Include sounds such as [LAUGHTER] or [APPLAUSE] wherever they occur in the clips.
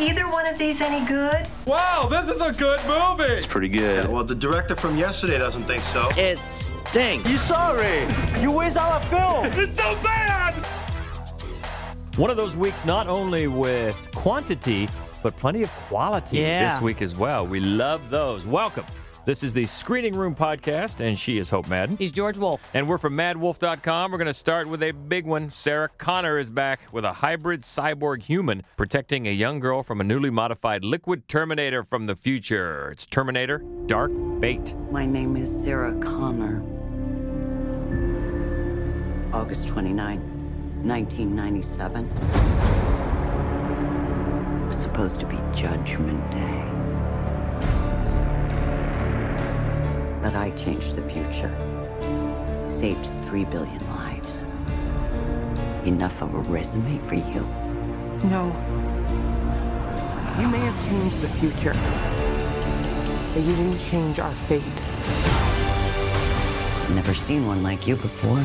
either one of these any good? Wow, this is a good movie. It's pretty good. Well, the director from yesterday doesn't think so. It stinks. You sorry? You waste all our film. [LAUGHS] It's so bad. One of those weeks, not only with quantity, but plenty of quality Yeah. this week as well. We love those. Welcome. This is the Screening Room Podcast, and she is Hope Madden. He's George Wolf. And we're from maddwolf.com. We're going to start with a big one. Sarah Connor is back with a hybrid cyborg human protecting a young girl from a newly modified liquid Terminator from the future. It's Terminator Dark Fate. My name is Sarah Connor. August 29, 1997. It was supposed to be Judgment Day. But I changed the future. Saved three billion lives. Enough of a resume for you? No. You may have changed the future, but you didn't change our fate. Never seen one like you before.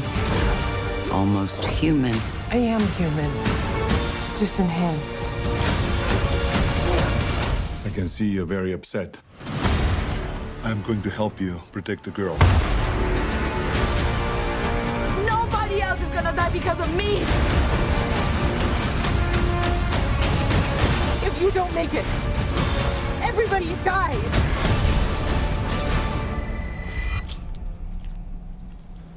Almost human. I am human, just enhanced. I can see you're very upset. I'm going to help you protect the girl. Nobody else is gonna die because of me! If you don't make it, everybody dies!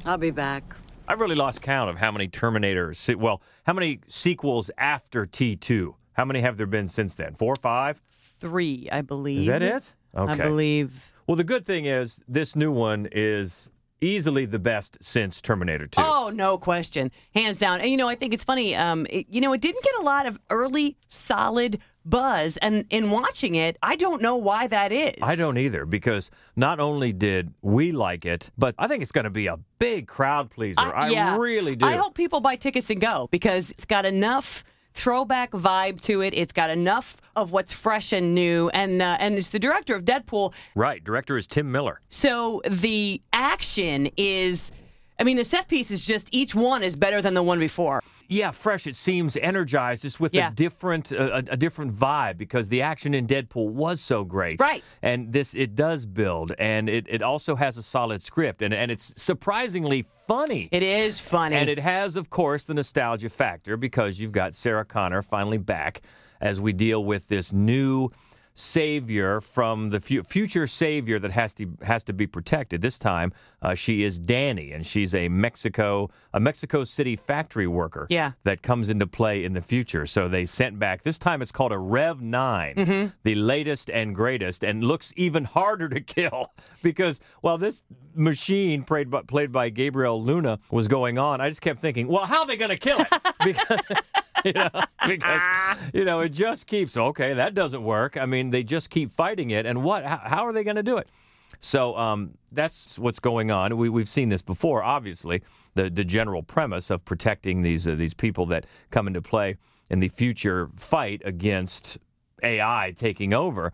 I'll be back. I've really lost count of how many Terminators, well, how many sequels after T2? How many have there been since then? Four, five? Three, I believe. Is that it? Okay. I believe. Well, the good thing is this new one is easily the best since Terminator 2. Oh, no question. Hands down. And, you know, I think it's funny. Um, it, you know, it didn't get a lot of early, solid buzz. And in watching it, I don't know why that is. I don't either because not only did we like it, but I think it's going to be a big crowd pleaser. I, yeah. really do. I hope people buy tickets and go because it's got enough throwback vibe to it. It's got enough of what's fresh and new. And uh, and it's the director of Deadpool. Right. Director is Tim Miller. So the action is, I mean, the set piece is just each one is better than the one before. Yeah, fresh. It seems energized, just with Yeah. a different uh, a, a different vibe because the action in Deadpool was so great. Right. And this it does build, and it, it also has a solid script, and and it's surprisingly funny. It is funny. And it has, of course, the nostalgia factor because you've got Sarah Connor finally back as we deal with this new savior from the fu- future savior that has to has to be protected. This time, uh, she is Dani, and she's a Mexico a Mexico City factory worker. Yeah. that comes into play in the future. So they sent back. This time, it's called a Rev 9 Mm-hmm. the latest and greatest, and looks even harder to kill [LAUGHS] because while this machine played by, played by Gabriel Luna was going on, I just kept thinking, well, how are they going to kill it? [LAUGHS] Because [LAUGHS] you know, because you know it just keeps okay. That doesn't work. I mean, they just keep fighting it, and what? How, how are they going to do it? So um, that's what's going on. We, we've seen this before, obviously. The the general premise of protecting these uh, these people that come into play in the future fight against AI taking over.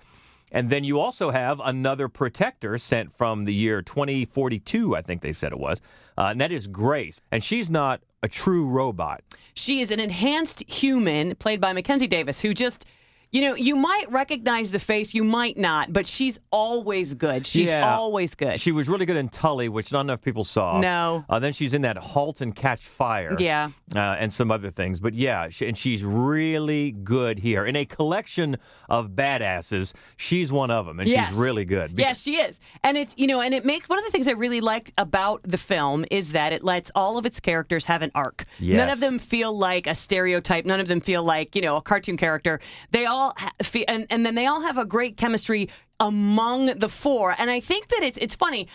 And then you also have another protector sent from the year 2042, I think they said it was, uh, and that is Grace. And she's not a true robot. She is an enhanced human played by Mackenzie Davis, who just, you know, you might recognize the face, you might not, but she's always good. She's Yeah. always good. She was really good in Tully, which not enough people saw. No. Uh, then she's in that Halt and Catch Fire. Yeah. Uh, and some other things. But yeah, she, and she's really good here. In a collection of badasses, she's one of them, and Yes. she's really good. Yeah, she is. And it's, you know, and it makes one of the things I really liked about the film is that it lets all of its characters have an arc. Yes. None of them feel like a stereotype. None of them feel like, you know, a cartoon character. They all, fe- and, and then they all have a great chemistry among the four. And I think that it's, it's funny.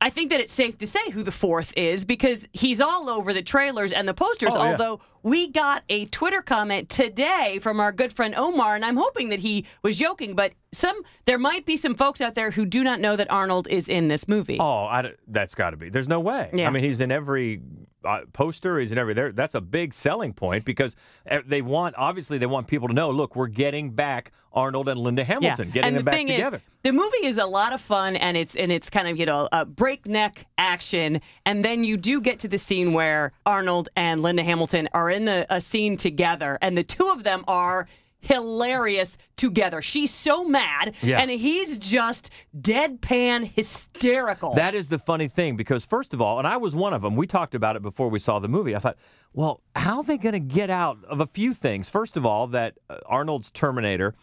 I think that it's safe to say who the fourth is because he's all over the trailers and the posters. Oh, yeah. although we got a Twitter comment today from our good friend Omar, and I'm hoping that he was joking, but some there might be some folks out there who do not know that Arnold is in this movie. Oh, I that's got to be. There's no way. Yeah. I mean, he's in every uh, poster. He's in every. There, that's a big selling point because uh, they want. Obviously, they want people to know. Look, we're getting back Arnold and Linda Hamilton. Getting and them the back together. is, the movie is a lot of fun, and it's and it's kind of you know a breakneck action, and then you do get to the scene where Arnold and Linda Hamilton are in the a scene together, and the two of them are hilarious together. She's so mad, Yeah. and he's just deadpan hysterical. That is the funny thing because, first of all, and I was one of them, we talked about it before we saw the movie. I thought, well, how are they going to get out of a few things? First of all, that uh, Arnold's Terminator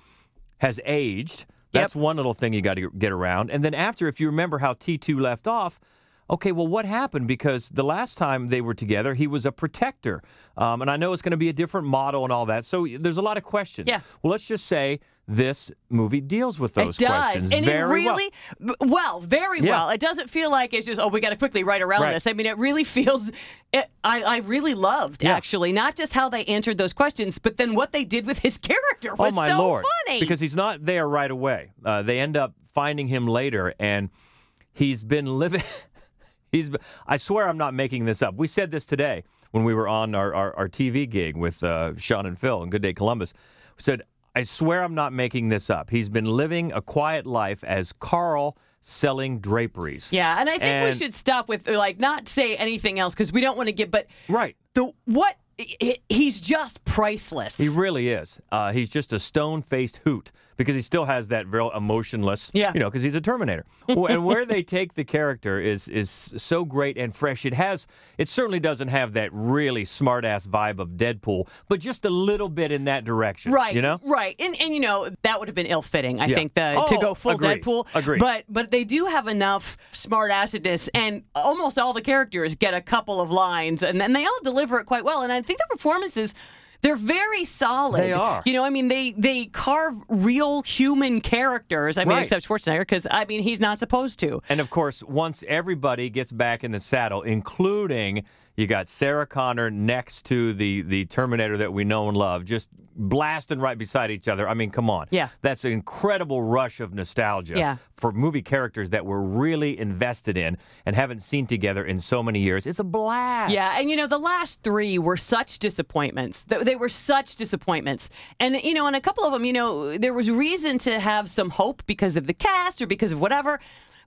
has aged. That's one little thing you got to get around. And then, after, if you remember how T2 left off, okay, well, what happened? Because the last time they were together, he was a protector. Um, and I know it's going to be a different model and all that. So there's a lot of questions. Yeah. Well, let's just say this movie deals with those it does, questions and very it well. really well. very Yeah. well. It doesn't feel like it's just oh, we got to quickly write around Right. this. I mean, it really [LAUGHS] feels. It, I I really loved Yeah. actually not just how they answered those questions, but then what they did with his [LAUGHS] character was oh my so lord! funny. Because he's not there right away. Uh, they end up finding him later, and he's been living. [LAUGHS] he's. I swear I'm not making this up. We said this today when we were on our, our, our TV gig with uh, Sean and Phil and Good Day Columbus. We said, I swear I'm not making this up. He's been living a quiet life as Carl selling draperies. yeah, and I think we should stop with like not say anything else because we don't want to get. But Right. the what he's just priceless. He really is. Uh, he's just a stone faced hoot because he still has that real emotionless, Yeah. you know, because he's a Terminator. And where they [LAUGHS] take the character is is so great and fresh. It has, it certainly doesn't have that really smart ass vibe of Deadpool, but just a little bit in that direction. Right, You know? right, and and you know that would have been ill fitting. I Yeah. think the, to Oh, go full agree, Deadpool. agree. But but they do have enough smart assedness, and almost all the characters get a couple of lines, and then they all deliver it quite well. And I think the performances. They're very solid. They are. You know, I mean, they they carve real human characters. I mean, Right. except Schwarzenegger, because I mean, he's not supposed to. And of course, once everybody gets back in the saddle, including you got Sarah Connor next to the the Terminator that we know and love, just blasting right beside each other. I mean, come on. Yeah. That's an incredible rush of nostalgia Yeah. for movie characters that we're really invested in and haven't seen together in so many years. It's a blast. Yeah, and you know the last three were such disappointments. They were such disappointments, and you know, and a couple of them, you know, there was reason to have some hope because of the cast or because of whatever.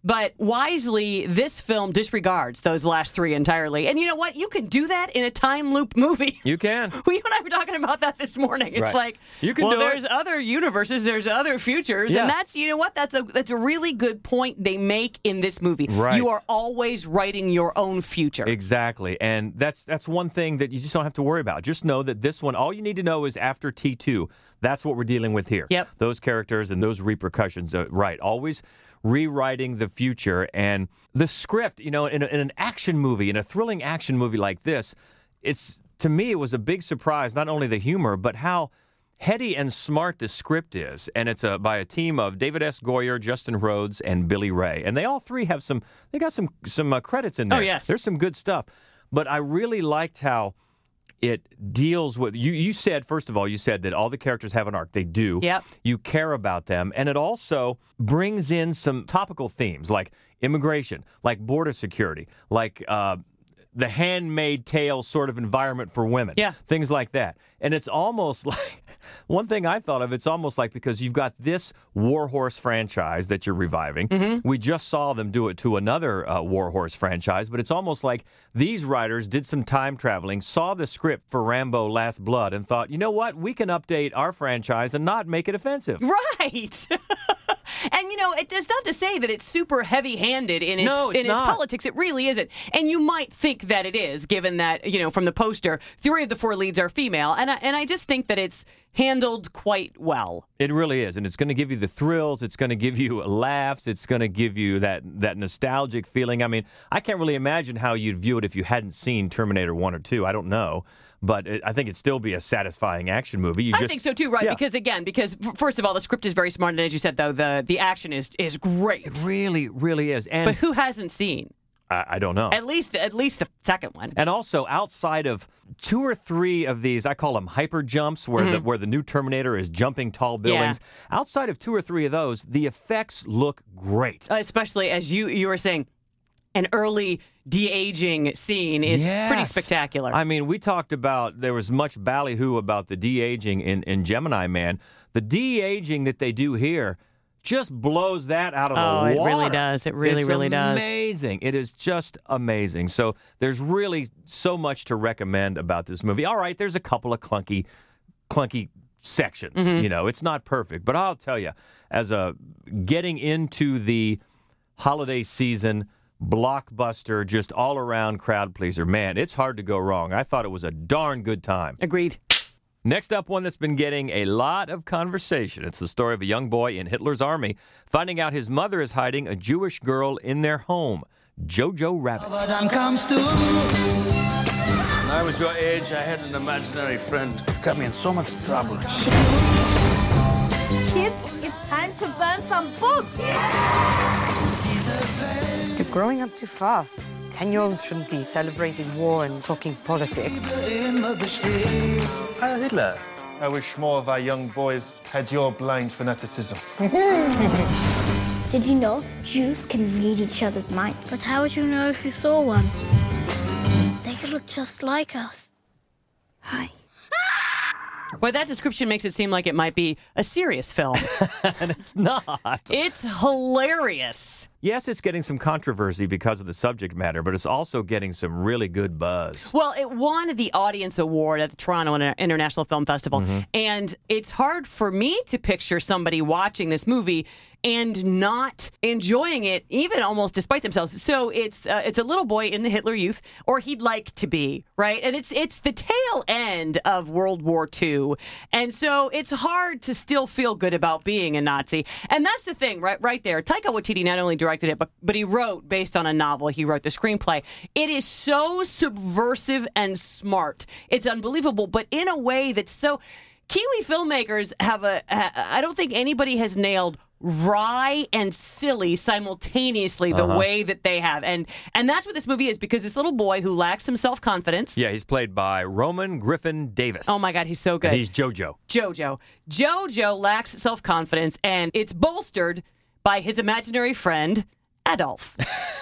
But wisely, this film disregards those last three entirely. And you know what? You can do that in a time loop movie. You can. [LAUGHS] We you and I were talking about that this morning. It's Right. like, You can well, do it. there's other universes, there's other futures, Yeah. and that's you know what? That's a that's a really good point they make in this movie. Right. You are always writing your own future. Exactly. And that's that's one thing that you just don't have to worry about. Just know that this one all you need to know is after T2, that's what we're dealing with here. Yep. Those characters and those repercussions. Uh, right. Always rewriting the future. And the script, you know, in, a, in an action movie, in a thrilling action movie like this, it's to me it was a big surprise not only the humor but how heady and smart the script is. And it's a, by a team of david s. Goyer justin rhodes and billy ray. And they all three have some they got some some uh, credits in there. Oh, yes. there's some good stuff. But i really liked how it deals with you you said first of all you said that all the characters have an arc. They do. Yep. you care about them. And it also brings in some topical themes like immigration like border security like uh, the Handmaid tale sort of environment for women Yeah. things like that and it's almost [LAUGHS] like one thing i thought of it's almost like because you've got this warhorse franchise that you're reviving Mm-hmm. we just saw them do it to another uh, warhorse franchise but it's almost like these writers did some time traveling saw the script for rambo last blood and thought you know what we can update our franchise and not make it offensive Right. [LAUGHS] and you know, it is not to say that it's super heavy-handed in its No, it's in its politics. It really isn't. And you might think that it is, given that you know from the poster, three of the four leads are female, and I, and I just think that it's handled quite well. It really is, and it's going to give you the thrills. It's going to give you laughs. It's going to give you that that nostalgic feeling. I mean, I can't really imagine how you'd view it if you hadn't seen Terminator One or Two. I don't know, but it, I think it'd still be a satisfying action movie. You I just, think so too, right? Yeah. Because again, because first of all, the script is very smart, and as you said, though, the the action is is great. it really, really is, and But who hasn't seen I, I don't know. at least at least the second one? And also outside of two or three of these, I call them hyper jumps, where the mm-hmm. where the new Terminator is jumping tall buildings. Outside of two or three of those, the effects look great. especially as you you were saying, an early de aging scene is pretty spectacular. I mean, we talked about there was much ballyhoo about the de aging in, in Gemini Man. The de aging that they do here just blows that out of Oh, the water. it really does. It really, It's really does. Amazing. It is just amazing. So there's really so much to recommend about this movie. All right, there's a couple of clunky, clunky sections. Mm-hmm. You know, it's not perfect, but I'll tell you, as a getting into the holiday season blockbuster, just all around crowd pleaser, man, it's hard to go wrong. I thought it was a darn good time. Agreed. Next up, one that's been getting a lot of conversation. It's the story of a young boy in Hitler's army finding out his mother is hiding a Jewish girl in their home. Jojo Rabbit. When I was your age, I had an imaginary friend. Got me in so much trouble. Kids, it's time to burn some books. You're growing up too fast. Ten year olds shouldn't be celebrating war and talking politics. Heil Hitler. I wish more of our young boys had your blind fanaticism. [LAUGHS] Did you know Jews can read each other's minds? But how would you know if you saw one? They could look just like us. Hi. [LAUGHS] Well, that description makes it seem like it might be a serious film. [LAUGHS] and it's not. It's hilarious. Yes, it's getting some controversy because of the subject matter, but it's also getting some really good buzz. Well, it won the Audience Award at the Toronto International Film Festival. Mm-hmm. And it's hard for me to picture somebody watching this movie and not enjoying it, even almost despite themselves. So it's uh, it's a little boy in the Hitler Youth, or he'd like to be, right? And it's it's the tail end of World War II, and so it's hard to still feel good about being a Nazi. And that's the thing, right? Right there, Taika Waititi not only directed it, but but he wrote based on a novel. He wrote the screenplay. It is so subversive and smart. It's unbelievable, but in a way that's so. Kiwi filmmakers have a. I don't think anybody has nailed wry and silly simultaneously the Uh-huh. way that they have, and and that's what this movie is because this little boy who lacks some self confidence. Yeah, he's played by Roman Griffin Davis. Oh my God, he's so good. And he's JoJo. Jojo. Jojo lacks self confidence, and it's bolstered by his imaginary friend, Adolf.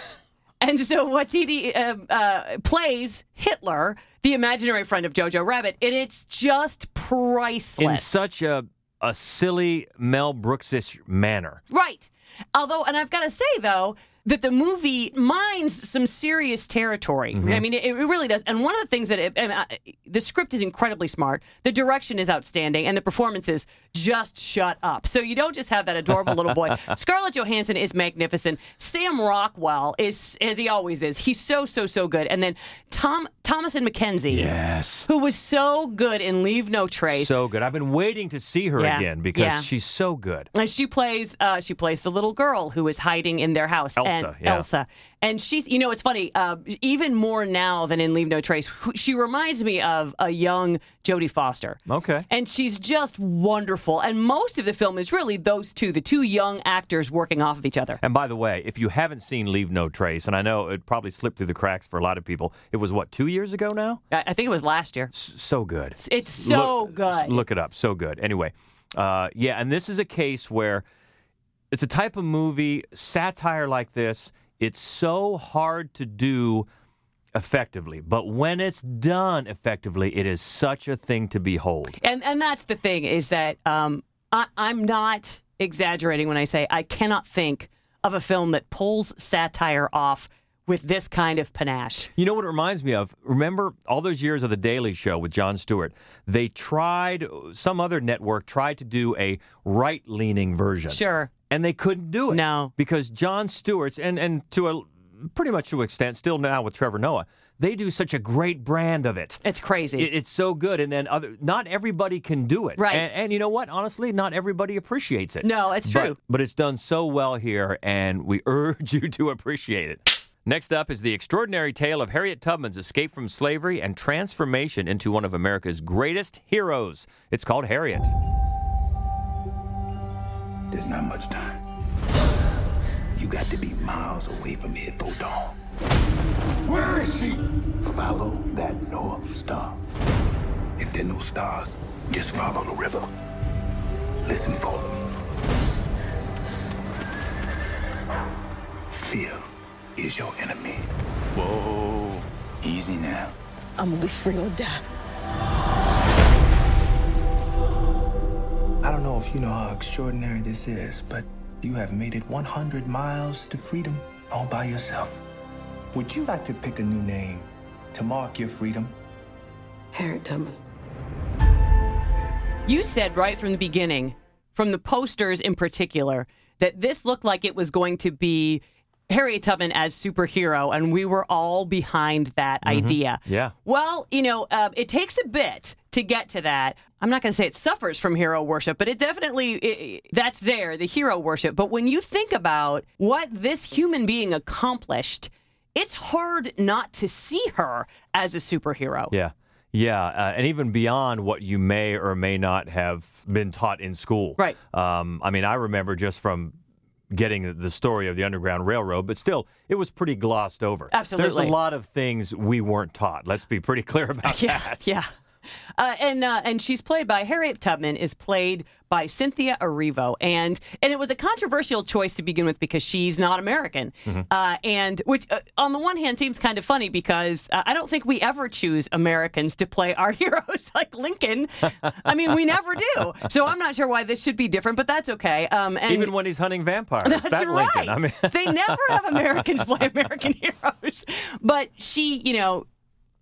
[LAUGHS] and so, Waititi uh, uh, plays Hitler, the imaginary friend of Jojo Rabbit, and it's just priceless. In such a a silly Mel Brooksish manner. Right. Although, and I've got to say though that the movie mines some serious territory. Mm-hmm. I mean, it, it really does. And one of the things that it, I mean, I- the script is incredibly smart, the direction is outstanding, and the performances just shut up. So you don't just have that adorable little boy. [LAUGHS] Scarlett Johansson is magnificent. Sam Rockwell is as he always is. He's so so so good. And then Tom Thomasin McKenzie, Yes. who was so good in Leave No Trace. So good. I've been waiting to see her Yeah, again because yeah. she's so good. And she plays uh, she plays the little girl who is hiding in their house. Elsa, and yeah. Elsa. And she's you know it's funny uh, even more now than in Leave No Trace. who- She reminds me of a young Jodie Foster. Okay. And she's just wonderful. And most of the film is really those two, the two young actors working off of each other. And by the way, if you haven't seen Leave No Trace, and I know it probably slipped through the cracks for a lot of people, it was what, two years ago now? I I think it was last year. S- so good. It's so look, good. Look it up. So good. Anyway, uh, yeah, and this is a case where it's a type of movie, satire like this, it's so hard to do effectively. But when it's done effectively, it is such a thing to behold. And and that's the thing is that um, I, I'm not exaggerating when I say I cannot think of a film that pulls satire off with this kind of panache. You know what it reminds me of? Remember all those years of The Daily Show with Jon Stewart? They tried, some other network tried to do a right leaning version. Sure. And they couldn't do it. No. Because Jon Stewart's, and, and to a pretty much to an extent, still now with Trevor Noah, they do such a great brand of it. It's crazy. It- it's so good. And then other, not everybody can do it. Right. And, and you know what? Honestly, not everybody appreciates it. No, it's But- true. But it's done so well here, and we [LAUGHS] urge you to appreciate it. Next up is the extraordinary tale of Harriet Tubman's escape from slavery and transformation into one of America's greatest heroes. It's called Harriet. There's not much time. You got to be miles away from here before dawn. Where is she? Follow that north star. If there are no stars, just follow the river. Listen for them. Fear is your enemy. Whoa. Easy now. I'm gonna be free or die. You know how extraordinary this is, but you have made it 100 miles to freedom all by yourself. Would you like to pick a new name to mark your freedom? Harriet Tubman. You said right from the beginning, from the posters in particular, that this looked like it was going to be Harriet Tubman as superhero, and we were all behind that Mhm. idea. Yeah. Well, you know, uh, it takes a bit to get to that. I'm not going to say it suffers from hero worship, but it definitely it, that's there, the hero worship. But when you think about what this human being accomplished, it's hard not to see her as a superhero. Yeah. Yeah, uh, and even beyond what you may or may not have been taught in school. Right. Um, I mean, I remember just from getting the story of the Underground Railroad, but still, it was pretty glossed over. Absolutely. There's a lot of things we weren't taught. Let's be pretty clear about that. [LAUGHS] Yeah, that. yeah. Uh, and uh, and she's played by Harriet Tubman is played by Cynthia Erivo, and and it was a controversial choice to begin with because she's not American, Mhm. uh, and which uh, on the one hand seems kind of funny because uh, I don't think we ever choose Americans to play our [LAUGHS] heroes like Lincoln. I mean, we never do. So I'm not sure why this should be different, but that's okay. Um, and Even when he's hunting vampires. That's that right. Lincoln. I mean, [LAUGHS] they never have Americans play American [LAUGHS] heroes. But she, you know,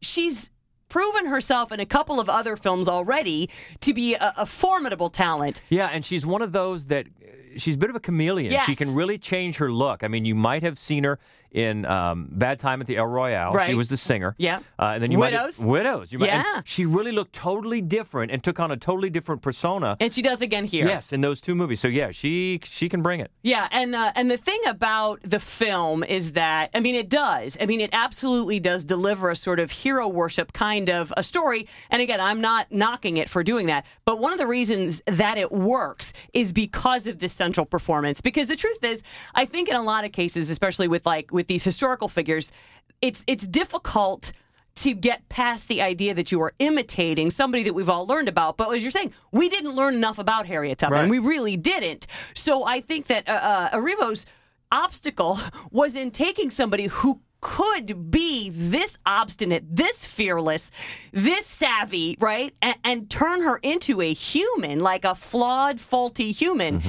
she's proven herself in a couple of other films already to be a, a formidable talent. Yeah, and she's one of those that uh, she's a bit of a chameleon. She can really change her look. I mean, you might have seen her in um, Bad Time at the El Royale. She was the singer. Yeah. Uh, and then you might Widows. have, Widows. You might, Yeah. she really looked totally different and took on a totally different persona. And she does again here. Yes, in those two movies. So yeah, she she can bring it. Yeah, and uh, and the thing about the film is that I mean it does. I mean it absolutely does deliver a sort of hero worship kind of a story. And again, I'm not knocking it for doing that, but one of the reasons that it works is because of this central performance. Because the truth is, I think in a lot of cases, especially with like with these historical figures, it's it's difficult to get past the idea that you are imitating somebody that we've all learned about. But as you're saying, we didn't learn enough about Harriet Tubman. Right. We really didn't. So I think that uh, uh, Erivo's obstacle was in taking somebody who could be this obstinate, this fearless, this savvy, right? And, and turn her into a human, like a flawed, faulty human.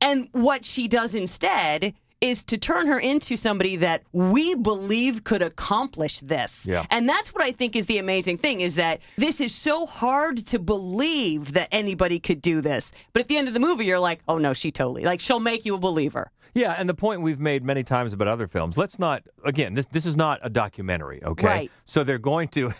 And what she does instead is to turn her into somebody that we believe could accomplish this. Yeah. And that's what I think is the amazing thing is that this is so hard to believe that anybody could do this. But at the end of the movie you're like, "Oh no, she totally. Like she'll make you a believer." Yeah, and the point we've made many times about other films. Let's not again. This this is not a documentary, okay? Right. So they're going to.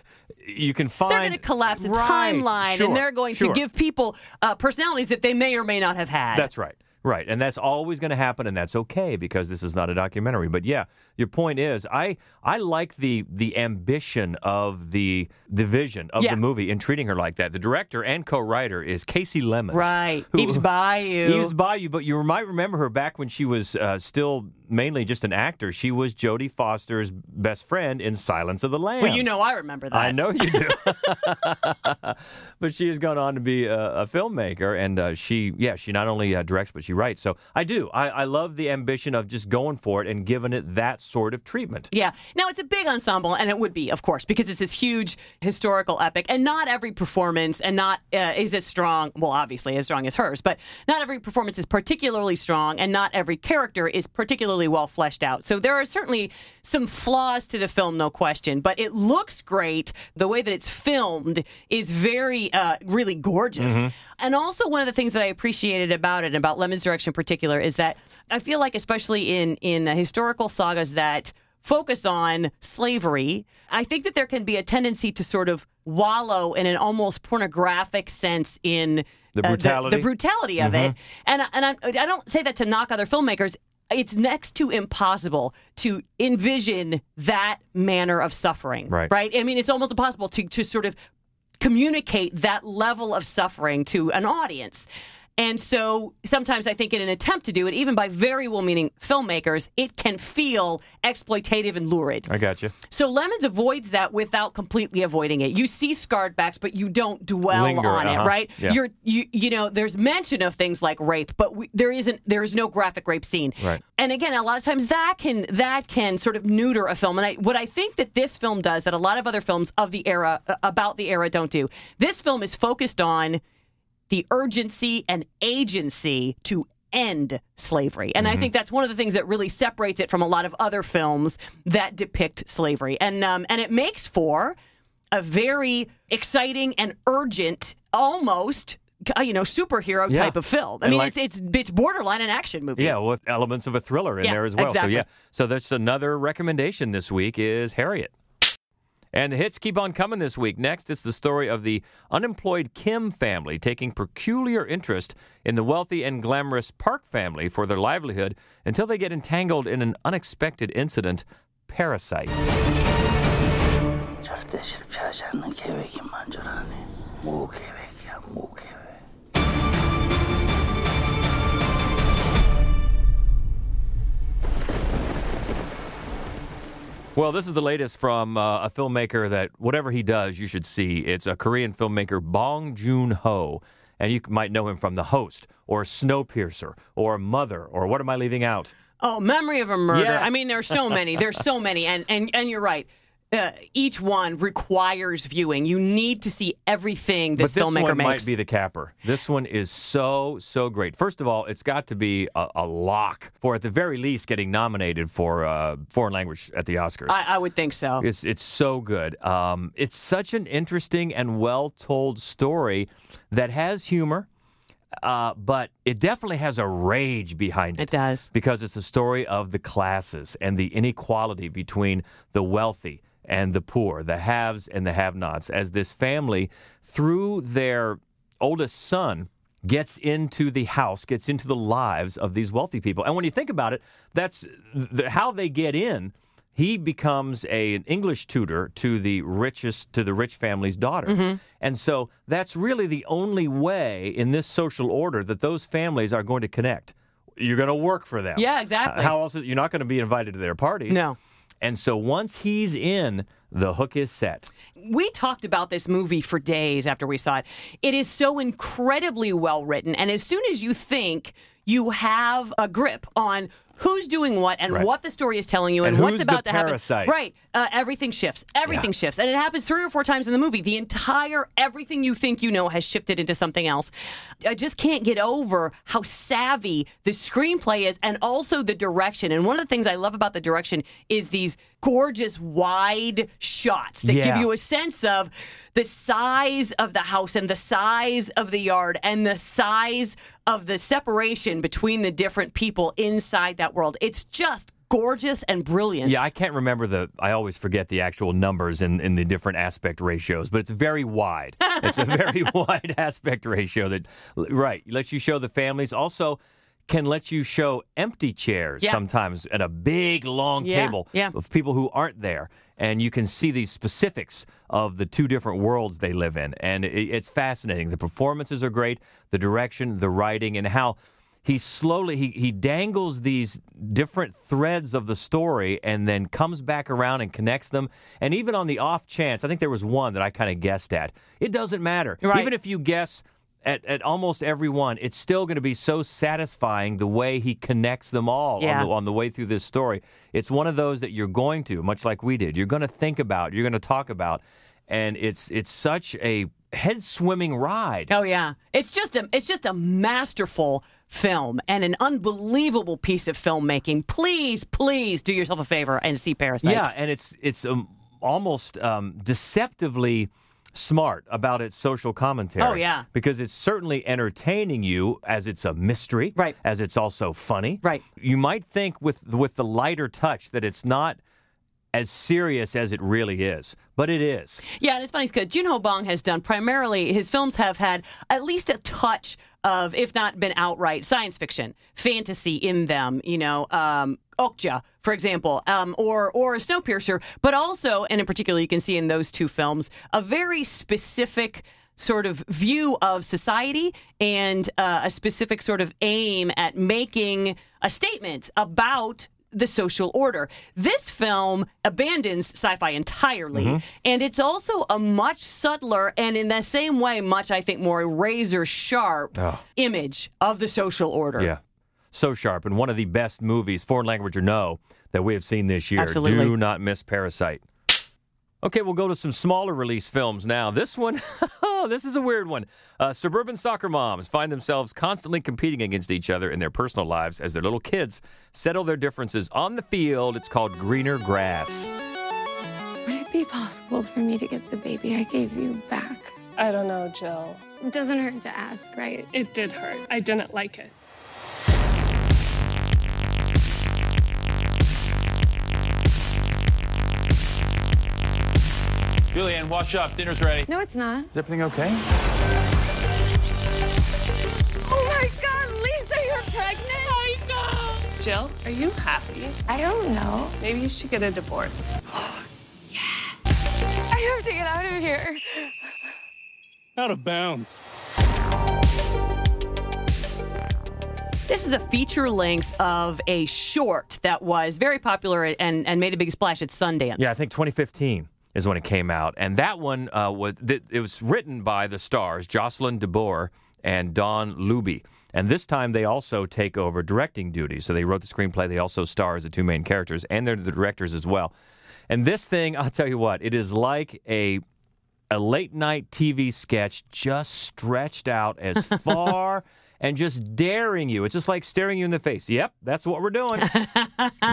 You can find. They're going to collapse a Right, timeline sure, and they're going sure. to give people uh, personalities that they may or may not have had. That's right. Right. And that's always going to happen and that's okay because this is not a documentary. But yeah, your point is I I like the the ambition of the the vision of Yeah. the movie in treating her like that. The director and co-writer is Kasi Lemmons. Right. who- Eve's Bayou. Eve's Bayou, but you might remember her back when she was uh, still mainly just an actor. She was Jodie Foster's best friend in Silence of the Lambs. Well, you know I remember that. I know you do. [LAUGHS] but she has gone on to be a, a filmmaker, and uh, she, yeah, she not only uh, directs but she writes. So I do. I, I love the ambition of just going for it and giving it that sort of treatment. Yeah. Now it's a big ensemble, and it would be, of course, because it's this huge historical epic, and not every performance and not uh, is as strong. Well, obviously as strong as hers, but not every performance is particularly strong, and not every character is particularly well fleshed out. So there are certainly some flaws to the film, no question. But it looks great. The way that it's filmed is very, uh, really gorgeous. Mhm. And also, one of the things that I appreciated about it, about Lemmons' direction in particular, is that I feel like, especially in in uh, historical sagas that focus on slavery, I think that there can be a tendency to sort of wallow in an almost pornographic sense in The uh, brutality? the, brutality of it. Mhm. And and I, I don't say that to knock other filmmakers. It's next to impossible to envision that manner of suffering. Right. Right. I mean, it's almost impossible to to sort of communicate that level of suffering to an audience. And so sometimes I think in an attempt to do it, even by very well meaning filmmakers, it can feel exploitative and lurid. I got you. So Lemmons avoids that without completely avoiding it. You see scarred backs, but you don't dwell Linger, on uh-huh. it, right? Yeah. You're you you know, there's mention of things like rape, but we, there isn't there is no graphic rape scene. Right. And again, a lot of times that can that can sort of neuter a film. And I, what I think that this film does that a lot of other films of the era uh, about the era don't do. This film is focused on the urgency and agency to end slavery. And I think that's one of the things that really separates it from a lot of other films that depict slavery. And um, and it makes for a very exciting and urgent almost uh, you know superhero Yeah. type of film. I And mean, like- it's it's it's borderline an action movie. Yeah, with elements of a thriller in Yeah, there as well. exactly. So yeah, so that's another recommendation this week is Harriet. And the hits keep on coming this week. Next, it's the story of the unemployed Kim family taking peculiar interest in the wealthy and glamorous Park family for their livelihood until they get entangled in an unexpected incident, parasite. 절대 실패하지 않는 계획이 만전하니 무계획이야 무계획 Well, this is the latest from uh, a filmmaker that whatever he does, you should see. It's a Korean filmmaker, Bong Joon Ho. And you might know him from The Host or Snowpiercer or Mother or what am I leaving out? Oh, Memory of a Murder. Yes. I mean, there's so many. There's so many, and and and you're right. Uh, each one requires viewing. You need to see everything this, but this filmmaker one makes. might be the capper. This one is so so great. First of all, it's got to be a, a lock for at the very least getting nominated for uh, foreign language at the Oscars. I, I would think so. It's it's so good. Um, it's such an interesting and well told story that has humor, uh, but it definitely has a rage behind it. It does because it's a story of the classes and the inequality between the wealthy and the poor, the haves and the have-nots. As this family, through their oldest son, gets into the house, gets into the lives of these wealthy people. And when you think about it, that's the, how they get in. He becomes a, an English tutor to the richest, to the rich family's daughter. Mm-hmm. And so that's really the only way in this social order that those families are going to connect. You're going to work for them. Yeah, exactly. How else? You're not going to be invited to their parties. No. And so once he's in, the hook is set. we talked about this movie for days after we saw it. It is so incredibly well written. And as soon as you think you have a grip on who's doing what and Right. what the story is telling you and, And what's about to happen, right? Uh, everything shifts. Everything shifts. And it happens three or four times in the movie. The entire, everything you think you know has shifted into something else. I just can't get over how savvy the screenplay is and also the direction. And one of the things I love about the direction is these gorgeous wide shots that give you a sense of the size of the house and the size of the yard and the size of the separation between the different people inside that world. It's just gorgeous and brilliant. Yeah, I can't remember the. I always forget the actual numbers in, in the different aspect ratios, but it's very wide. it's a very [LAUGHS] wide aspect ratio that, right, lets you show the families. Also, can let you show empty chairs Yeah. sometimes at a big long Yeah, table yeah. of people who aren't there, and you can see these specifics of the two different worlds they live in, and it, it's fascinating. The performances are great, the direction, the writing, and how he slowly he, he dangles these different threads of the story and then comes back around and connects them and even on the off chance i think there was one that i kind of guessed at it doesn't matter Right. even if you guess at, at almost every one it's still going to be so satisfying the way he connects them all Yeah. on, the, on the way through this story it's one of those that you're going to much like we did you're going to think about you're going to talk about and it's it's such a head swimming ride Oh yeah. It's just a it's just a masterful film and an unbelievable piece of filmmaking. Please, please do yourself a favor and see Parasite. Yeah, and it's it's um, almost um, deceptively smart about its social commentary. Oh, yeah. because it's certainly entertaining you as it's a mystery, Right. As it's also funny, Right. You might think with with the lighter touch that it's not as serious as it really is, but it is. Yeah, and it's funny because Junho Bong has done primarily his films have had at least a touch of, if not been outright science fiction, fantasy in them. You know, um, Okja, for example, um, or or Snowpiercer, but also, and in particular, you can see in those two films a very specific sort of view of society and uh, a specific sort of aim at making a statement about the social order. This film abandons sci-fi entirely, Mm-hmm. and it's also a much subtler and in the same way much I think more razor sharp Oh. image of the social order. Yeah. So sharp. And one of the best movies, foreign language or no, that we have seen this year. Absolutely. Do not miss Parasite. Okay, we'll go to some smaller release films now. This one, [LAUGHS] oh, this is a weird one. Uh, suburban soccer moms find themselves constantly competing against each other in their personal lives as their little kids settle their differences on the field. It's called Greener Grass. Would it be possible for me to get the baby I gave you back? I don't know, Jill. It doesn't hurt to ask, right? It did hurt. I didn't like it. Julianne, wash up. Dinner's ready. No, it's not. Is everything okay? Oh my god, Lisa, you're pregnant? Oh I know. Jill, are you happy? I don't know. Maybe you should get a divorce. [GASPS] Yes. I have to get out of here. Out of bounds. This is a feature length of a short that was very popular and, and made a big splash at Sundance. Yeah, I think 2015 is when it came out, and that one uh, was th- it was written by the stars Jocelyn DeBoer and Dawn Luebbe. And this time they also take over directing duties. So they wrote the screenplay. They also star as the two main characters, and they're the directors as well. And this thing, I'll tell you what, it is like a a late night TV sketch just stretched out as [LAUGHS] far and just daring you. It's just like staring you in the face. Yep, that's what we're doing.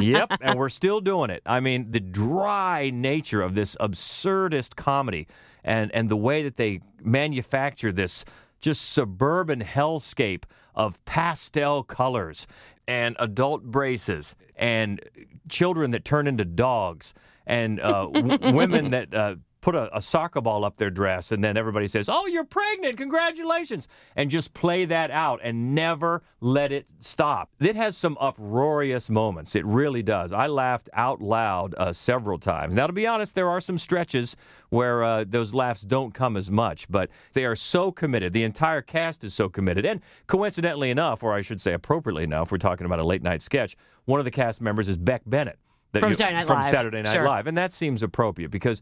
yep, and we're still doing it. I mean, the dry nature of this absurdist comedy and and the way that they manufacture this just suburban hellscape of pastel colors and adult braces and children that turn into dogs and uh, w- women that uh, put a, a, soccer ball up their dress and then everybody says, "Oh, you're pregnant! Congratulations!" and just play that out and never let it stop. It has some uproarious moments. It really does. I laughed out loud uh, several times. Now, to be honest, there are some stretches where uh, those laughs don't come as much, but they are so committed. The entire cast is so committed, and coincidentally enough, or I should say appropriately enough, we're talking about a late night sketch. One of the cast members is Beck Bennett. From Saturday Night from. Saturday Night. Live, and that seems appropriate because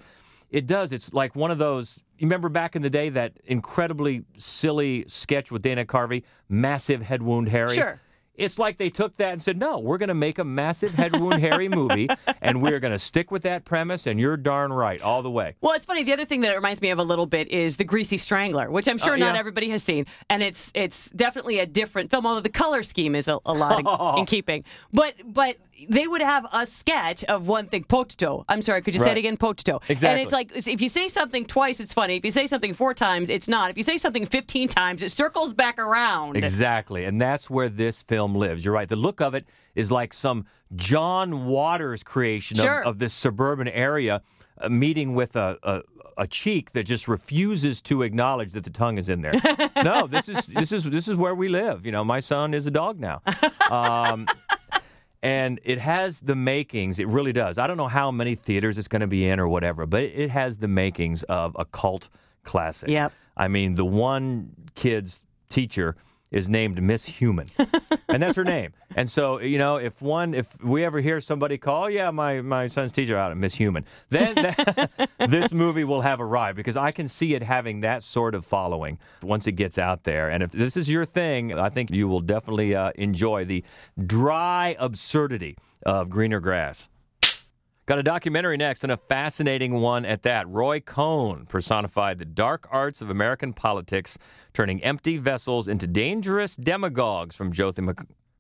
it does. It's like one of those. You remember back in the day that incredibly silly sketch with Dana Carvey, massive head wound Harry. Sure. It's like they took that and said, "No, we're going to make a massive head wound Harry movie, [LAUGHS] and we're going to stick with that premise." And you're darn right, all the way. Well, it's funny. The other thing that it reminds me of a little bit is the Greasy Strangler, which I'm sure Uh, not yeah. everybody has seen, and it's it's definitely a different film. Although the color scheme is a, a lot in, in [LAUGHS] keeping, but but they would have a sketch of one thing, potito. I'm sorry, could you say it Right. again? Exactly. And it's like if you say something twice, it's funny. If you say something four times, it's not. If you say something 15 times, it circles back around. Exactly. And that's where this film lives. You're right. The look of it is like some John Waters creation Sure. of, of this suburban area uh, meeting with a, a a cheek that just refuses to acknowledge that the tongue is in there. [LAUGHS] no, this is this is this is where we live. You know, my son is a dog now. [LAUGHS] Um, and it has the makings. It really does. I don't know how many theaters it's going to be in or whatever, but it has the makings of a cult classic. Yep. I mean, the one kid's teacher is named Miss Human, [LAUGHS] and that's her name. And so, you know, if one, if we ever hear somebody call, yeah, my my son's teacher out at Miss Human, then [LAUGHS] that, this movie will have arrived because I can see it having that sort of following once it gets out there. And if this is your thing, I think you will definitely uh, enjoy the dry absurdity of greener grass. Got a documentary next, and a fascinating one at that. Roy Cohn personified the dark arts of American politics, turning empty vessels into dangerous demagogues from Joseph,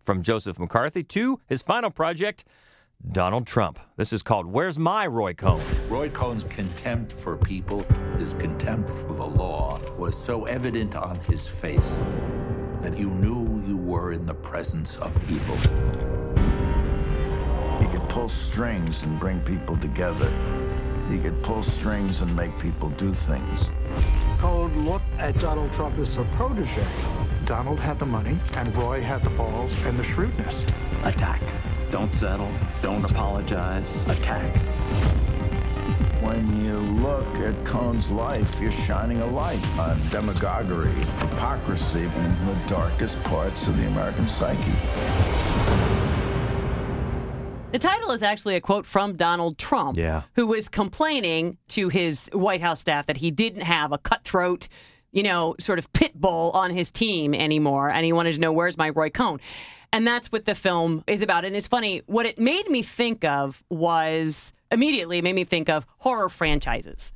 from Joseph McCarthy to his final project, Donald Trump. This is called Where's My Roy Cohn? Roy Cohn's contempt for people, his contempt for the law, was so evident on his face that you knew you were in the presence of evil. He could pull strings and bring people together. He could pull strings and make people do things. Cohn looked at Donald Trump as a protege. Donald had the money, and Roy had the balls and the shrewdness. Attack. Don't settle. Don't apologize. Attack. When you look at Cohn's life, you're shining a light on demagoguery, hypocrisy, and the darkest parts of the American psyche. The title is actually a quote from Donald Trump, Yeah. who was complaining to his White House staff that he didn't have a cutthroat, you know, sort of pit bull on his team anymore. And he wanted to know, where's my Roy Cohn? And that's what the film is about. And it's funny, what it made me think of was immediately made me think of horror franchises.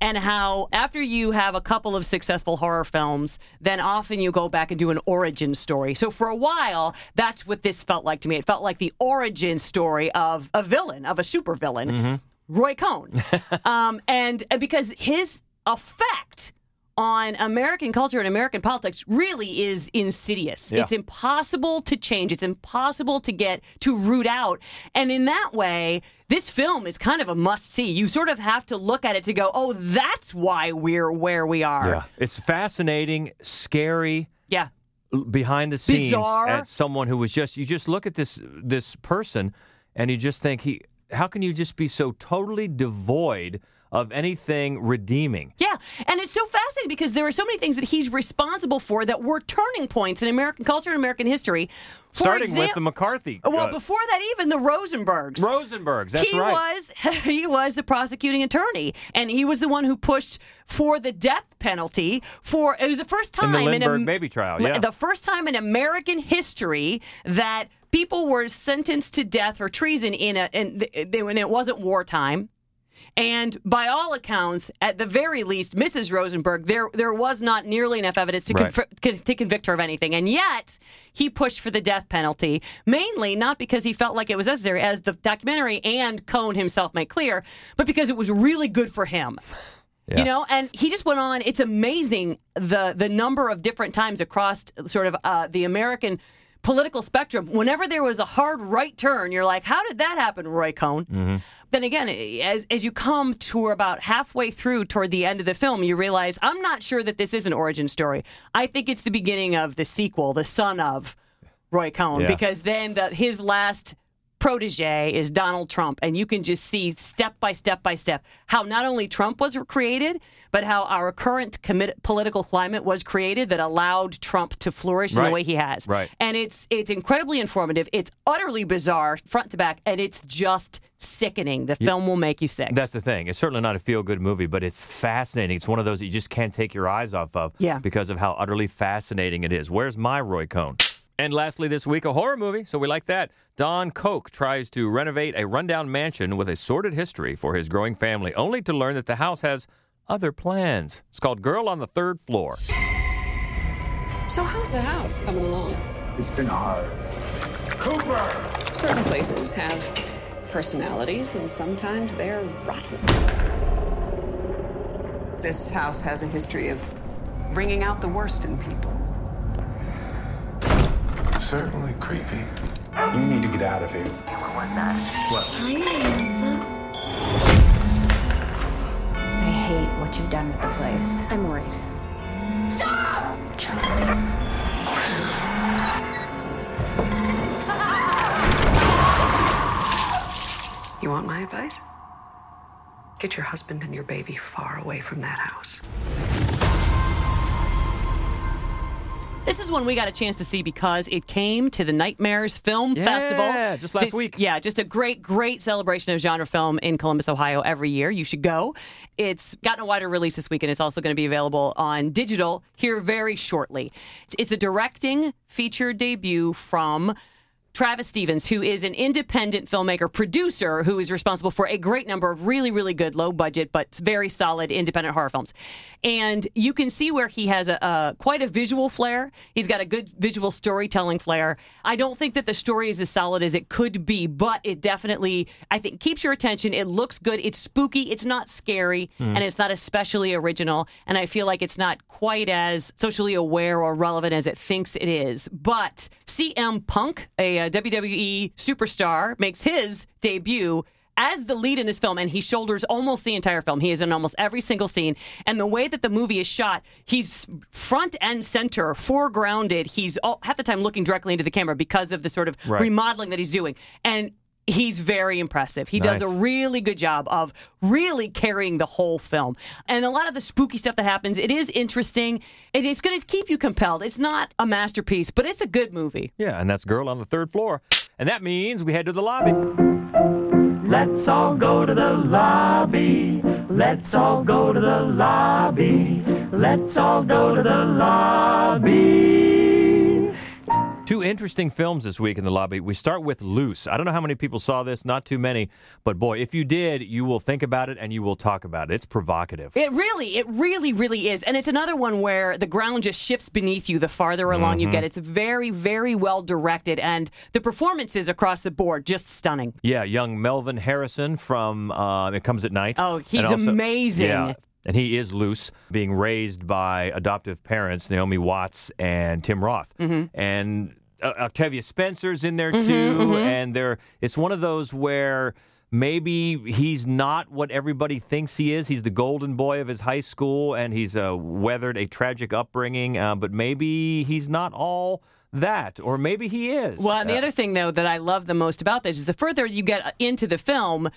And how after you have a couple of successful horror films, then often you go back and do an origin story. So for a while, that's what this felt like to me. It felt like the origin story of a villain, of a supervillain, Roy Cohn. [LAUGHS] um, and and because his effect on American culture and American politics really is insidious. Yeah. It's impossible to change. It's impossible to get to root out. And in that way, this film is kind of a must see. You sort of have to look at it to go, oh, that's why we're where we are. Yeah. It's fascinating, scary. Yeah. Behind the scenes Bizarre. at someone who was just you just look at this this person and you just think he how can you just be so totally devoid of anything redeeming? Yeah, and it's fascinating because there are so many things that he's responsible for that were turning points in American culture and American history. For Starting with the McCarthy. Well, uh, before that, even the Rosenbergs. Rosenbergs, that's he right. was [LAUGHS] he was the prosecuting attorney, and he was the one who pushed for the death penalty. For it was the first In time the in, a, baby trial, yeah. the first time in American history that people were sentenced to death for treason in a in, the- when it wasn't wartime. And by all accounts, at the very least, Mrs. Rosenberg, there there was not nearly enough evidence to, Right. conf- to convict her of anything, and yet he pushed for the death penalty, mainly not because he felt like it was necessary, as the documentary and Cohn himself make clear, but because it was really good for him. Yeah. You know, and he just went on. It's amazing the the number of different times across sort of uh, the American political spectrum. Whenever there was a hard right turn, you're like, "How did that happen, Roy Cohn?" Mm-hmm. Then again, as as you come to about halfway through toward the end of the film, you realize I'm not sure that this is an origin story. I think it's the beginning of the sequel, the son of Roy Cohn, Yeah. because then the, his last protege is Donald Trump, and you can just see step by step by step how not only Trump was created, but how our current commit- political climate was created that allowed Trump to flourish in the way he has. Right. And it's it's incredibly informative. It's utterly bizarre front to back, and it's just sickening. The film will make you sick. That's the thing. It's certainly not a feel good movie, but it's fascinating. It's one of those that you just can't take your eyes off of Yeah. because of how utterly fascinating it is. Where's my Roy Cohn? And lastly, this week, a horror movie, so we like that. Don Koch tries to renovate a rundown mansion with a sordid history for his growing family, only to learn that the house has other plans. It's called Girl on the Third Floor. So how's the house coming along? It's been hard. Cooper! Certain places have personalities and sometimes they're rotten. This house has a history of bringing out the worst in people. Certainly creepy. You need to get out of here. What was that? What? Hi, handsome. I hate what you've done with the place. I'm worried. Stop! Charlie. You want my advice? Get your husband and your baby far away from that house. This is one we got a chance to see because it came to the Nightmares Film Yeah, Festival. just last This- week. Yeah, just a great, great celebration of genre film in Columbus, Ohio every year. You should go. It's gotten a wider release this week, and it's also going to be available on digital here very shortly. It's a directing feature debut from. Travis Stevens, who is an independent filmmaker producer who is responsible for a great number of really, really good, low budget, but very solid independent horror films. And you can see where he has a, a quite a visual flair. He's got a good visual storytelling flair. I don't think that the story is as solid as it could be, but it definitely, I think, keeps your attention. It looks good. It's spooky. It's not scary, Hmm. and it's not especially original. And I feel like it's not quite as socially aware or relevant as it thinks it is. But CM Punk, a, uh WWE superstar, makes his debut as the lead in this film, and he shoulders almost the entire film. He is in almost every single scene. And the way that the movie is shot, he's front and center, foregrounded. He's all, half the time looking directly into the camera because of the sort of Right. remodeling that he's doing. And he's very impressive. He does a really good job of really carrying the whole film. And a lot of the spooky stuff that happens, it is interesting. It is going to keep you compelled. It's not a masterpiece, but it's a good movie. Yeah, and that's Girl on the Third Floor. And that means we head to the lobby. Let's all go to the lobby. Let's all go to the lobby. Let's all go to the lobby. Two interesting films this week in the lobby. We start with Luce. I don't know how many people saw this, not too many, but boy, if you did, you will think about it and you will talk about it. It's provocative. It really, it really, really is. And it's another one where the ground just shifts beneath you the farther along you Mhm. get. It's very, very well directed. And the performances across the board, just stunning. Yeah, young Kelvin Harrison from uh, It Comes at Night. Oh, he's also- amazing. Yeah. And he is Luce, being raised by adoptive parents Naomi Watts and Tim Roth, Mhm. and uh, Octavia Spencer's in there Mhm, too, mhm. and there it's one of those where. Maybe he's not what everybody thinks he is. He's the golden boy of his high school, and he's uh, weathered a tragic upbringing. Uh, but maybe he's not all that, or maybe he is. Well, and the Uh, other thing, though, that I love the most about this is the further you get into the film,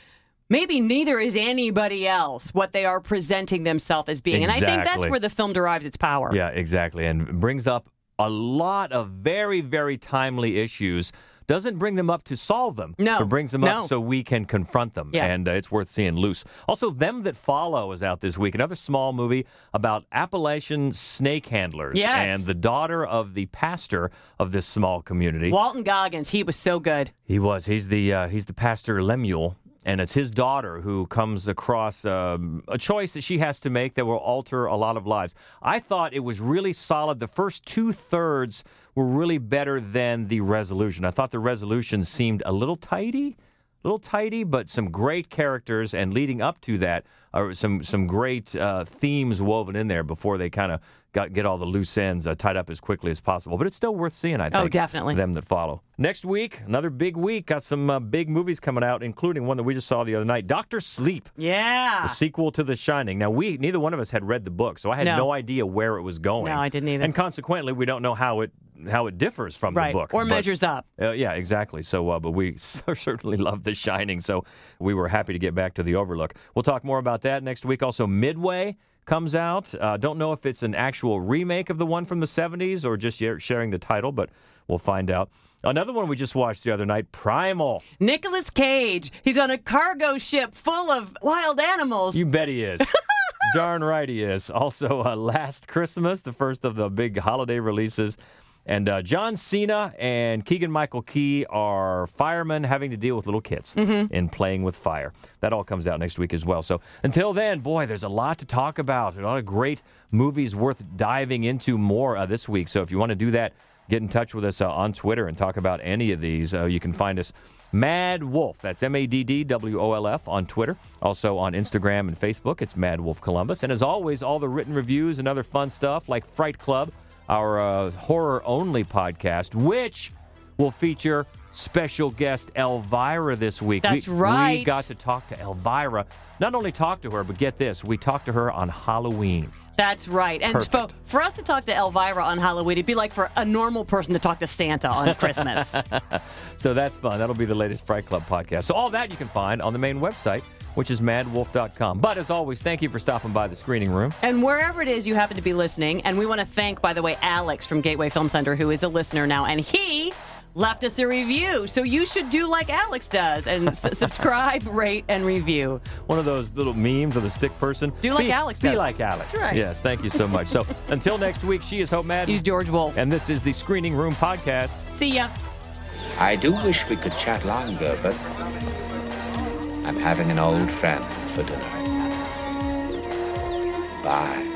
maybe neither is anybody else what they are presenting themselves as being. And I think that's where the film derives its power. Yeah, exactly. And brings up a lot of very, very timely issues. Doesn't bring them up to solve them. No, But brings them no. up so we can confront them. Yeah. And uh, it's worth seeing Luce. Also, Them That Follow is out this week. Another small movie about Appalachian snake handlers. Yes. And the daughter of the pastor of this small community. Walton Goggins, he was so good. He was. He's the uh, he's the pastor Lemuel, and it's his daughter who comes across um, a choice that she has to make that will alter a lot of lives. I thought it was really solid. The first two thirds were really better than the resolution. I thought the resolution seemed a little tidy. A little tidy, but some great characters, and leading up to that, are some some great uh, themes woven in there before they kind of got get all the loose ends uh, tied up as quickly as possible. But it's still worth seeing. I think. Oh, definitely. Them that follow. Next week, another big week. Got some uh, big movies coming out, including one that we just saw the other night, Doctor Sleep, Yeah. the sequel to The Shining. Now, we neither one of us had read the book, so I had No. no, idea where it was going. No, I didn't either. And consequently, we don't know how it how it differs from Right. the book Or But- measures up. uh, yeah, exactly. So, uh, but we [LAUGHS] certainly love The Shining, so we were happy to get back to The Overlook. We'll talk more about that next week. Also, Midway comes out. Uh, don't know if it's an actual remake of the one from the 70s or just sharing the title, but we'll find out. Another one we just watched the other night, Primal. Nicolas Cage, he's on a cargo ship full of wild animals. You bet he [LAUGHS] is. Darn right he is. Also, uh, Last Christmas, the first of the big holiday releases. And uh, John Cena and Keegan Michael Key are firemen having to deal with little kids and playing with fire. That all comes out next week as well. So until then, boy, there's a lot to talk about. A lot of great movies worth diving into more uh, this week. So if you want to do that, get in touch with us uh, on Twitter and talk about any of these. Uh, you can find us MaddWolf. That's M A D D W O L F on Twitter. Also on Instagram and Facebook, it's MaddWolf Columbus. And as always, all the written reviews and other fun stuff like Fright Club, our uh, horror only podcast, which will feature special guest Elvira this week. That's we, right. We got to talk to Elvira. Not only talk to her, but get this, we talked to her on Halloween. That's right. And for, for us to talk to Elvira on Halloween, it'd be like for a normal person to talk to Santa on [LAUGHS] Christmas. so that's fun. That'll be the latest Fright Club podcast. So all that you can find on the main website, which is maddwolf.com. But as always, thank you for stopping by the screening room. and wherever it is you happen to be listening, and we want to thank, by the way, Alex from Gateway Film Center, who is a listener now, and he left us a review. So you should do like Alex does and s- [LAUGHS] subscribe, rate, and review. One of those little memes of the stick person. Do like Be- Alex Be does. like Alex. That's right. Yes, thank you so much. So [LAUGHS] until next week, she is Hope Madden. He's George Wolf. And this is the Screening Room Podcast. See ya. I do wish we could chat longer, but I'm having an old friend for dinner. Bye.